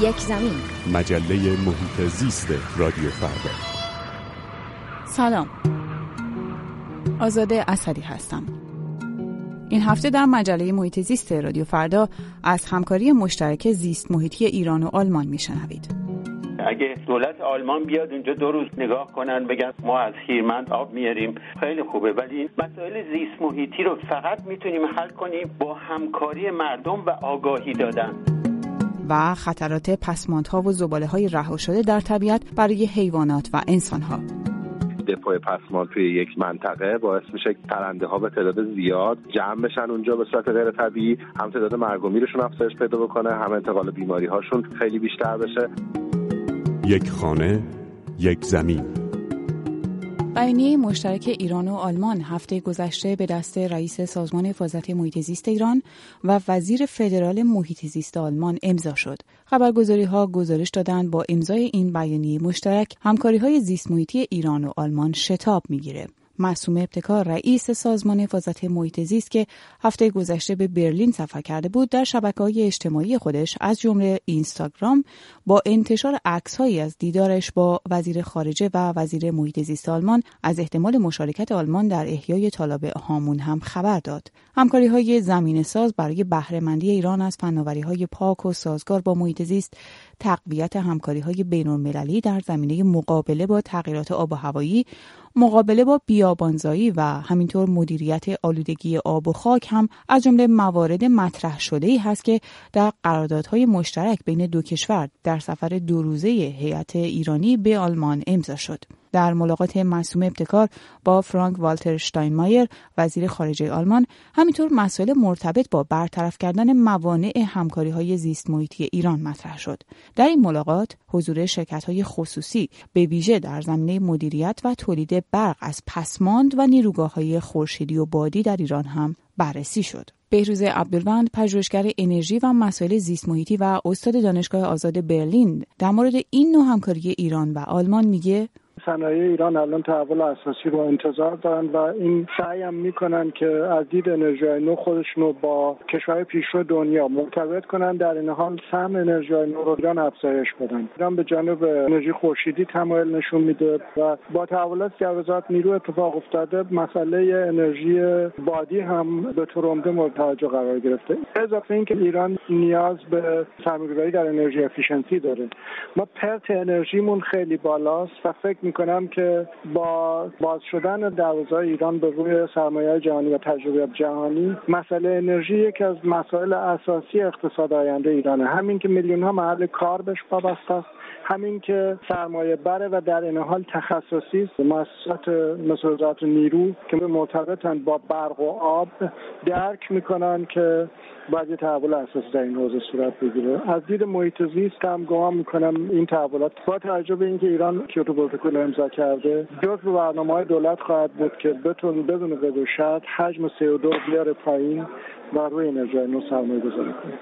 یک زمین. مجله محیط زیست رادیو فردا. سلام. آزاده اسدی هستم. این هفته در مجله محیط زیست رادیو فردا از همکاری مشترک زیست محیطی ایران و آلمان میشنوید. اگه دولت آلمان بیاد اونجا دو روز نگاه کنن بگن ما از هیرمند آب میاریم. خیلی خوبه. ولی این مسائل زیست محیطی رو فقط می‌تونیم حل کنیم با همکاری مردم و آگاهی دادن. و خطرات پسماندها و زباله های رها شده در طبیعت برای حیوانات و انسانها. دپوی پسماند توی یک منطقه باعث میشه پرنده ها به تعداد زیاد جمع بشن اونجا به صورت غیر طبیعی. هم تعداد مرگ و میرشون افزایش پیدا بکنه هم انتقال بیماری هاشون خیلی بیشتر بشه. یک خانه یک زمین. بیانیه مشترک ایران و آلمان هفته گذشته به دست رئیس سازمان حفاظت محیط زیست ایران و وزیر فدرال محیط زیست آلمان امضا شد. خبرگزاری ها گزارش دادند با امضای این بیانیه مشترک همکاری های زیست محیطی ایران و آلمان شتاب می‌گیره. معصوم ابتکار رئیس سازمان حفاظت محیط زیست که هفته گذشته به برلین سفر کرده بود در شبکه های اجتماعی خودش از جمله اینستاگرام با انتشار عکسهایی از دیدارش با وزیر خارجه و وزیر محیط زیست آلمان از احتمال مشارکت آلمان در احیای طالب هامون هم خبر داد. همکاری های زمین ساز برای بهرهمندی ایران از فناوری های پاک و سازگار با محیط زیست تقویت همکاری های بین در زمینه مقابله با تغییرات آب و هوایی مقابله با بیابانزایی و همینطور مدیریت آلودگی آب و خاک هم از جمله موارد مطرح شده ای هست که در قراردادهای مشترک بین دو کشور در سفر دو روزه هیئت ایرانی به آلمان امضا شد. در ملاقات معصوم ابتکار با فرانک والتر شتاینمایر وزیر خارجه آلمان همینطور مسائل مرتبط با برطرف کردن موانع همکاری های زیست محیطی ایران مطرح شد. در این ملاقات حضور شرکت های خصوصی به ویژه در زمینه مدیریت و تولید برق از پسماند و نیروگاه های خورشیدی و بادی در ایران هم بررسی شد. بهروز عبدالوند پژوهشگر انرژی و مسائل زیست محیطی و استاد دانشگاه آزاد برلین در مورد این نوع همکاری ایران و آلمان میگه صنایع ایران الان تحول اساسی رو انتظار دارن و این سعی هم می‌کنن که از دید انرژی نو خودشون رو با کشور پیشرو دنیا مرتبط کنن در این حال سهم انرژی نو رو ایران افزایش بدن. ایران به جانب انرژی خورشیدی تمایل نشون میده و با تحولات که وزارت نیرو اتفاق افتاده مسئله انرژی بادی هم به طور عمده مورد توجه قرار گرفته. اضافه اینکه ایران نیاز به سرمایه‌گذاری در انرژی افیشنسی داره. ما پرت انرژیمون خیلی بالاست و فکر می‌کنم که با باز شدن دروازه ایران به روی سرمایه جهانی و تجربه جهانی مسئله انرژی یکی از مسائل اساسی اقتصاد آینده ایرانه. همین که میلیون ها محل کار بهش وابسته است همین که سرمایه بره و در این حال تخصصی است. مؤسسات مثل نیرو که مرتبطن با برق و آب درک می‌کنن که باید یه تحول اساسی در این حوزه صورت بگیره. از دید محیط زیست هم گمان می‌کنم این تحولات با توجه به اینکه ایران کیوتو پروتکل امضا کرده. جزو برنامه های دولت خواهد بود که بتون بدون قید شرط حجم CO2 بیاره پایین و روی انرژی نو سرمایه گذاری کنه.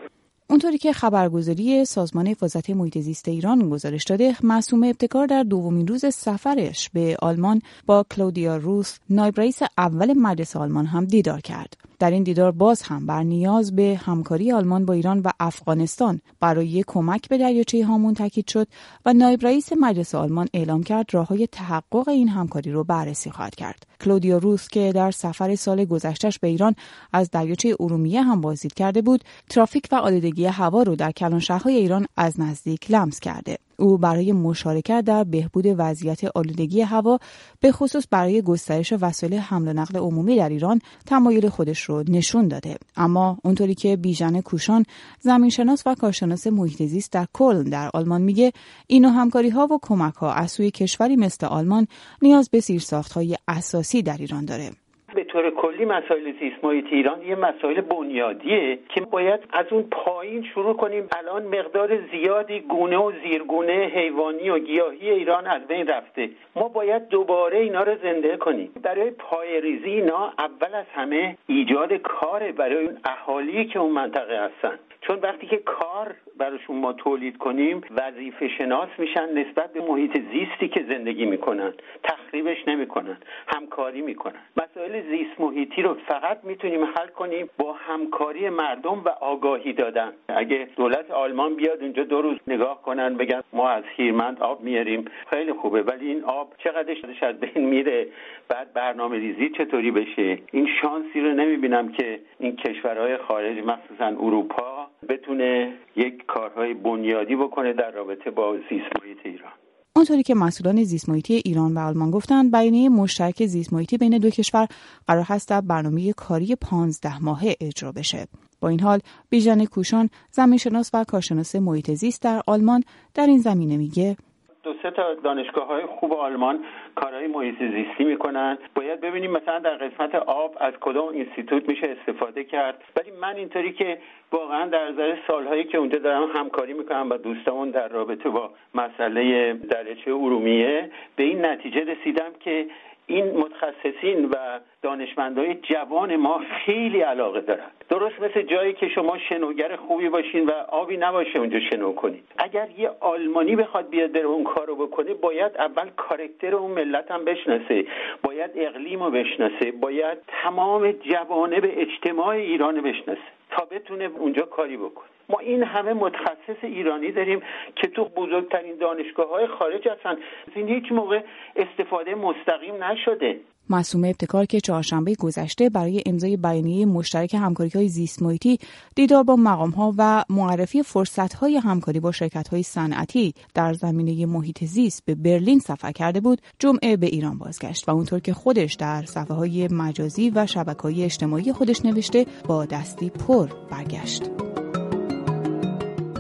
اونطوری که خبرگزاری سازمان حفاظت محیط زیست ایران گزارش داده معصوم ابتکار در دومین روز سفرش به آلمان با کلودیا روس نایب رئیس اول مجلس آلمان هم دیدار کرد. در این دیدار باز هم بر نیاز به همکاری آلمان با ایران و افغانستان برای کمک به دریاچه هامون تاکید شد و نایب رئیس مجلس آلمان اعلام کرد راههای تحقق این همکاری رو بررسی خواهد کرد. کلودیا روس که در سفر سال گذشتهش به ایران از دریاچه ارومیه هم بازدید کرده بود ترافیک و آلودگی هوا رو در کلانشهرهای ایران از نزدیک لمس کرده. او برای مشارکت در بهبود وضعیت آلودگی هوا به خصوص برای گسترش وسایل حمل و نقل عمومی در ایران تمایل خودش رو نشون داده. اما اونطوری که بیژن کوشان زمینشناس و کارشناس محیط زیست در کلن در آلمان میگه اینو همکاری ها و کمک ها از سوی کشوری مثل آلمان نیاز به ساخت های اساسی در ایران داره. طور کلی مسائل زیست محیط ایران یه مسائل بنیادیه که باید از اون پایین شروع کنیم. الان مقدار زیادی گونه و زیرگونه حیوانی و گیاهی ایران از بین رفته. ما باید دوباره اینا رو زنده کنیم. برای پایریزی اینا اول از همه ایجاد کار برای اون اهالی که اون منطقه هستن. چون وقتی که کار براشون ما تولید کنیم وظیفه شناس میشن نسبت به محیط زیستی که زندگی می‌کنن. تخریبش نمی‌کنن همکاری می‌کنن. مسائل زیست محیطی رو فقط می‌تونیم حل کنیم با همکاری مردم و آگاهی دادن. اگه دولت آلمان بیاد اونجا دو روز نگاه کنن بگن ما از هیرمند آب میاریم. خیلی خوبه. ولی این آب چقدرش از بین میره؟ بعد برنامه ریزی چطوری بشه؟ این شانسی رو نمی‌بینم که این کشورهای خارج مخصوصا اروپا بتونه یک کارهای بنیادی بکنه در رابطه با زیست محیط ایران. آنطوری که مسئولان زیست محیطی ایران و آلمان گفتند بیانیه مشترک زیست محیطی بین دو کشور قرار هست در برنامه کاری 15 ماهه اجرا بشه. با این حال بیژن کوشان زمینشناس و کارشناس محیط زیست در آلمان در این زمینه میگه دو سه تا دانشگاه های خوب آلمان کارهای محیط زیستی می‌کنن. باید ببینیم مثلا در قسمت آب از کدام اینستیتوت میشه استفاده کرد. ولی من اینطوری که واقعا در نظر سالهایی که اونجا دارم همکاری می‌کنم با دوستمون در رابطه با مسئله درجه ارومیه به این نتیجه رسیدم که این متخصصین و دانشمندای جوان ما خیلی علاقه دارن. درست مثل جایی که شما شنوگر خوبی باشین و آبی نباشه اونجا شنو کنید. اگر یه آلمانی بخواد بیاد بره اون کارو بکنه باید اول کارکتر اون ملت هم بشناسه باید اقلیم رو بشناسه باید تمام جوانب اجتماع ایران بشناسه تا بتونه اونجا کاری بکنه. ما این همه متخصص ایرانی داریم که تو بزرگترین دانشگاه های خارج هستن. این هیچ موقع استفاده مستقیم نشده. معصوم ابتکار که چهارشنبه گذشته برای امضای بیانیه مشترک همکاری های زیست محیطی دیدار با مقام ها و معرفی فرصت های همکاری با شرکت های صنعتی در زمینه محیط زیست به برلین سفر کرده بود جمعه به ایران بازگشت و اونطور که خودش در صفحه های مجازی و شبکه های اجتماعی خودش نوشته با دستی پر برگشت.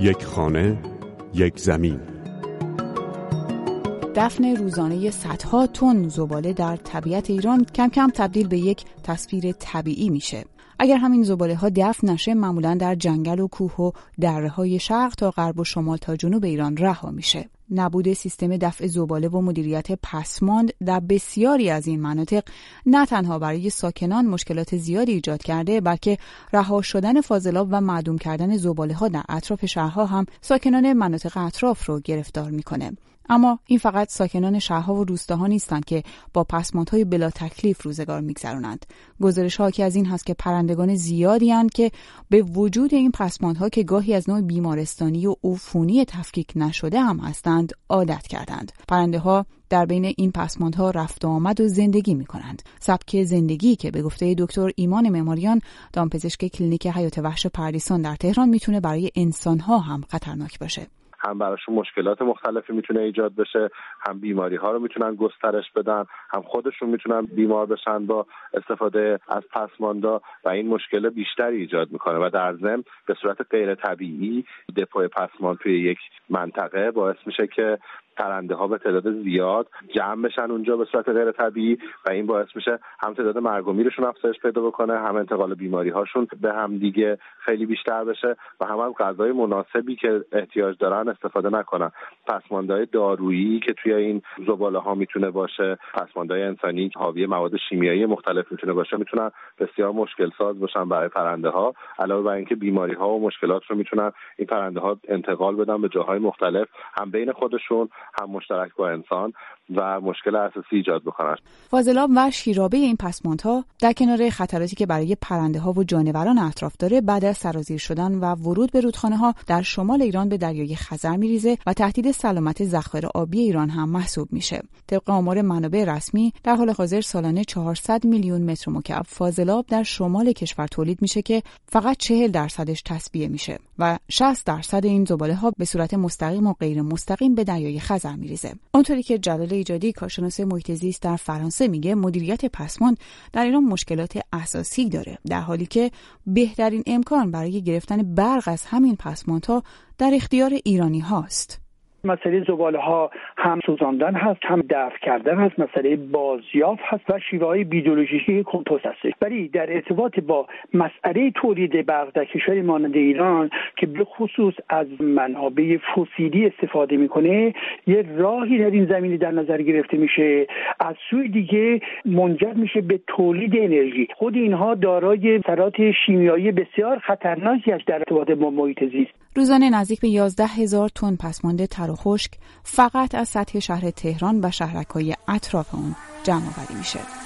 یک خانه یک زمین. دفن روزانه صدها تن زباله در طبیعت ایران کم کم تبدیل به یک تصویر طبیعی میشه. اگر همین زباله ها دفن نشه معمولا در جنگل و کوه و دره های شرق تا غرب و شمال تا جنوب ایران رها میشه. نبود سیستم دفع زباله و مدیریت پسماند در بسیاری از این مناطق نه تنها برای ساکنان مشکلات زیادی ایجاد کرده بلکه رها شدن فاضلاب و معدوم کردن زباله ها در اطراف شهرها هم ساکنان مناطق اطراف رو گرفتار می‌کنه. اما این فقط ساکنان شهرها و روستاها نیستند که با پسماندهای بلا تکلیف روزگار میگذرانند گزارش ها که از این هست که پرندگان زیادی هند که به وجود این پسماندها که گاهی از نوع بیمارستانی و عفونی تفکیک نشده هم هستند عادت کردند پرنده ها در بین این پسماندها رفت و آمد و زندگی می کنند. سبک زندگی که به گفته دکتر ایمان معماریان دامپزشک کلینیک حیات وحش پردیسان در تهران می‌تونه برای انسانها هم خطرناک باشه. هم براشون مشکلات مختلفی می‌تونه ایجاد بشه هم بیماری ها رو می‌تونن گسترش بدن هم خودشون می‌تونن بیمار بشن با استفاده از پسماندا و این مشکل بیشتری ایجاد می‌کنه و در ضمن به صورت غیر طبیعی دپوی پسمان توی یک منطقه باعث میشه که پرنده ها به تعداد زیاد جمع بشن اونجا به صورت غیر طبیعی و این باعث میشه هم تعداد مرگ و میرشون افزایش پیدا بکنه هم انتقال بیماری هاشون به هم دیگه خیلی بیشتر بشه و هم هم غذای مناسبی که احتیاج دارن استفاده نکنن. پسماندهای دارویی که توی این زباله ها می‌تونه باشه پسماندهای انسانی حاوی مواد شیمیایی مختلف می‌تونه باشه می‌تونن بسیار مشکل ساز باشن برای پرنده ها علاوه بر اینکه بیماری ها و مشکلات رو می‌تونن این پرنده ها انتقال بدن به جاهای مختلف هم بین خودشون هم مشترک با انسان و مشکل اساسی ایجاد بکنند. فاضلاب و شیرابه این پسماندها در کنار خطراتی که برای پرنده ها و جانوران اطراف داره بعد از سرازیر شدن و ورود به رودخانه ها در شمال ایران به دریای خزر میریزه و تهدید سلامت ذخایر آبی ایران هم محسوب میشه. طبق آمار منابع رسمی در حال حاضر سالانه 400 میلیون متر مکعب فاضلاب در شمال کشور تولید میشه که فقط 40 درصدش تصفیه میشه و 60 درصد این زباله ها به صورت مستقیم و غیر مستقیم به دریای خزر میریزه. اونطوری که جلال ایجادی کارشناس محیط زیست در فرانسه میگه مدیریت پسماند در ایران مشکلات اساسی داره در حالی که بهترین امکان برای گرفتن برق از همین پسماندها در اختیار ایرانی هاست. مسئله زباله ها هم سوزاندن هست هم دفع کردن هست مسئله بازیافت هست و شیوه های بیولوژیکی کمپوست هست ولی در ارتباط با مسئله تولید برق در کشور مانند ایران که به خصوص از منابع فسیلی استفاده می‌کنه یه راهی در این زمینه در نظر گرفته میشه. از سوی دیگه منجر میشه به تولید انرژی. خود اینها دارای اثرات شیمیایی بسیار خطرناکی است در ارتباط با محیط زیست. روزانه نزدیک به 11 هزار تن پسمانده تر و خشک فقط از سطح شهر تهران و شهرکهای اطراف اون جمع آوری میشه.